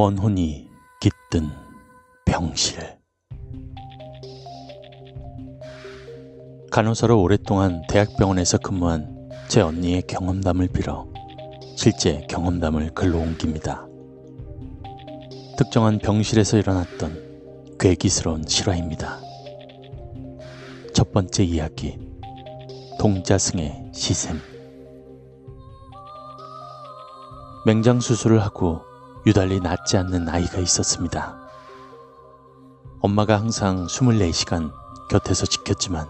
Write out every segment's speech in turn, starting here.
원혼이 깃든 병실. 간호사로 오랫동안 대학병원에서 근무한 제 언니의 경험담을 빌어 실제 경험담을 글로 옮깁니다. 특정한 병실에서 일어났던 괴기스러운 실화입니다. 첫 번째 이야기. 동자승의 시샘. 맹장 수술을 하고 유달리 낫지 않는 아이가 있었습니다. 엄마가 항상 24시간 곁에서 지켰지만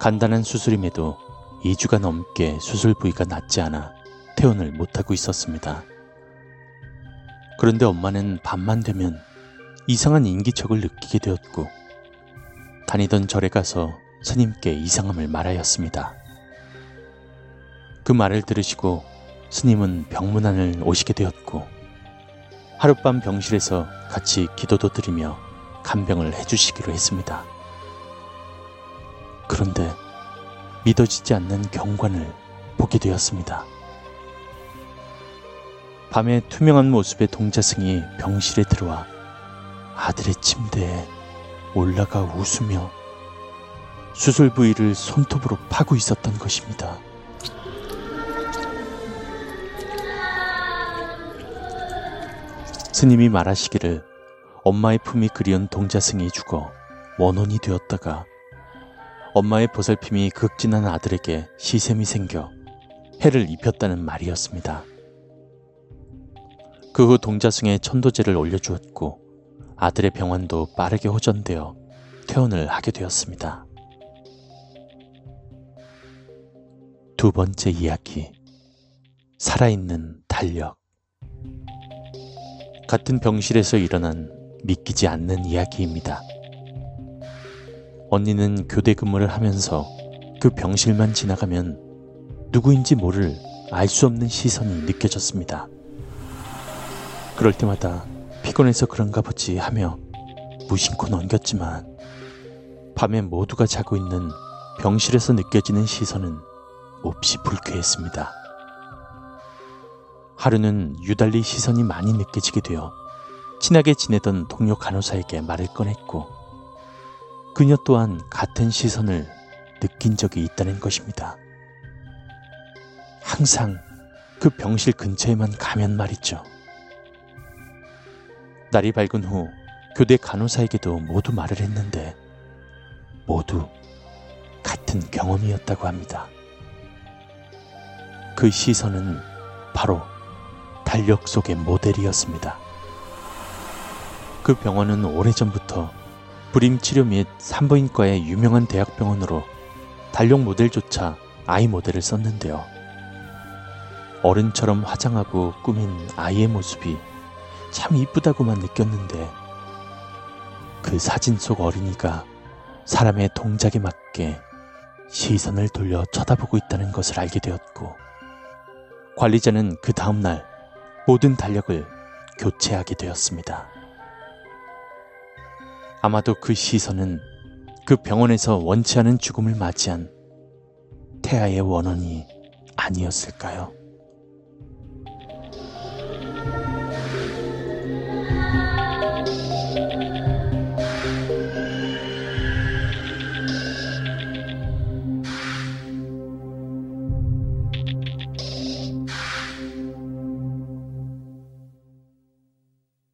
간단한 수술임에도 2주가 넘게 수술 부위가 낫지 않아 퇴원을 못하고 있었습니다. 그런데 엄마는 밤만 되면 이상한 인기척을 느끼게 되었고 다니던 절에 가서 스님께 이상함을 말하였습니다. 그 말을 들으시고 스님은 병문안을 오시게 되었고 하룻밤 병실에서 같이 기도도 드리며 간병을 해주시기로 했습니다. 그런데 믿어지지 않는 경관을 보게 되었습니다. 밤에 투명한 모습의 동자승이 병실에 들어와 아들의 침대에 올라가 웃으며 수술 부위를 손톱으로 파고 있었던 것입니다. 스님이 말하시기를 엄마의 품이 그리운 동자승이 죽어 원혼이 되었다가 엄마의 보살핌이 극진한 아들에게 시샘이 생겨 해를 입혔다는 말이었습니다. 그 후 동자승의 천도제를 올려주었고 아들의 병환도 빠르게 호전되어 퇴원을 하게 되었습니다. 두 번째 이야기. 살아있는 달력. 같은 병실에서 일어난 믿기지 않는 이야기입니다. 언니는 교대 근무를 하면서 그 병실만 지나가면 누구인지 모를 알 수 없는 시선이 느껴졌습니다. 그럴 때마다 피곤해서 그런가 보지 하며 무심코 넘겼지만 밤에 모두가 자고 있는 병실에서 느껴지는 시선은 몹시 불쾌했습니다. 하루는 유달리 시선이 많이 느껴지게 되어 친하게 지내던 동료 간호사에게 말을 꺼냈고 그녀 또한 같은 시선을 느낀 적이 있다는 것입니다. 항상 그 병실 근처에만 가면 말이죠. 날이 밝은 후 교대 간호사에게도 모두 말을 했는데 모두 같은 경험이었다고 합니다. 그 시선은 바로 달력 속의 모델이었습니다. 그 병원은 오래전부터 불임 치료 및 산부인과의 유명한 대학병원으로 달력 모델조차 아이 모델을 썼는데요. 어른처럼 화장하고 꾸민 아이의 모습이 참 이쁘다고만 느꼈는데 그 사진 속 어린이가 사람의 동작에 맞게 시선을 돌려 쳐다보고 있다는 것을 알게 되었고 관리자는 그 다음날 모든 달력을 교체하게 되었습니다. 아마도 그 시선은 그 병원에서 원치 않은 죽음을 맞이한 태아의 원원이 아니었을까요?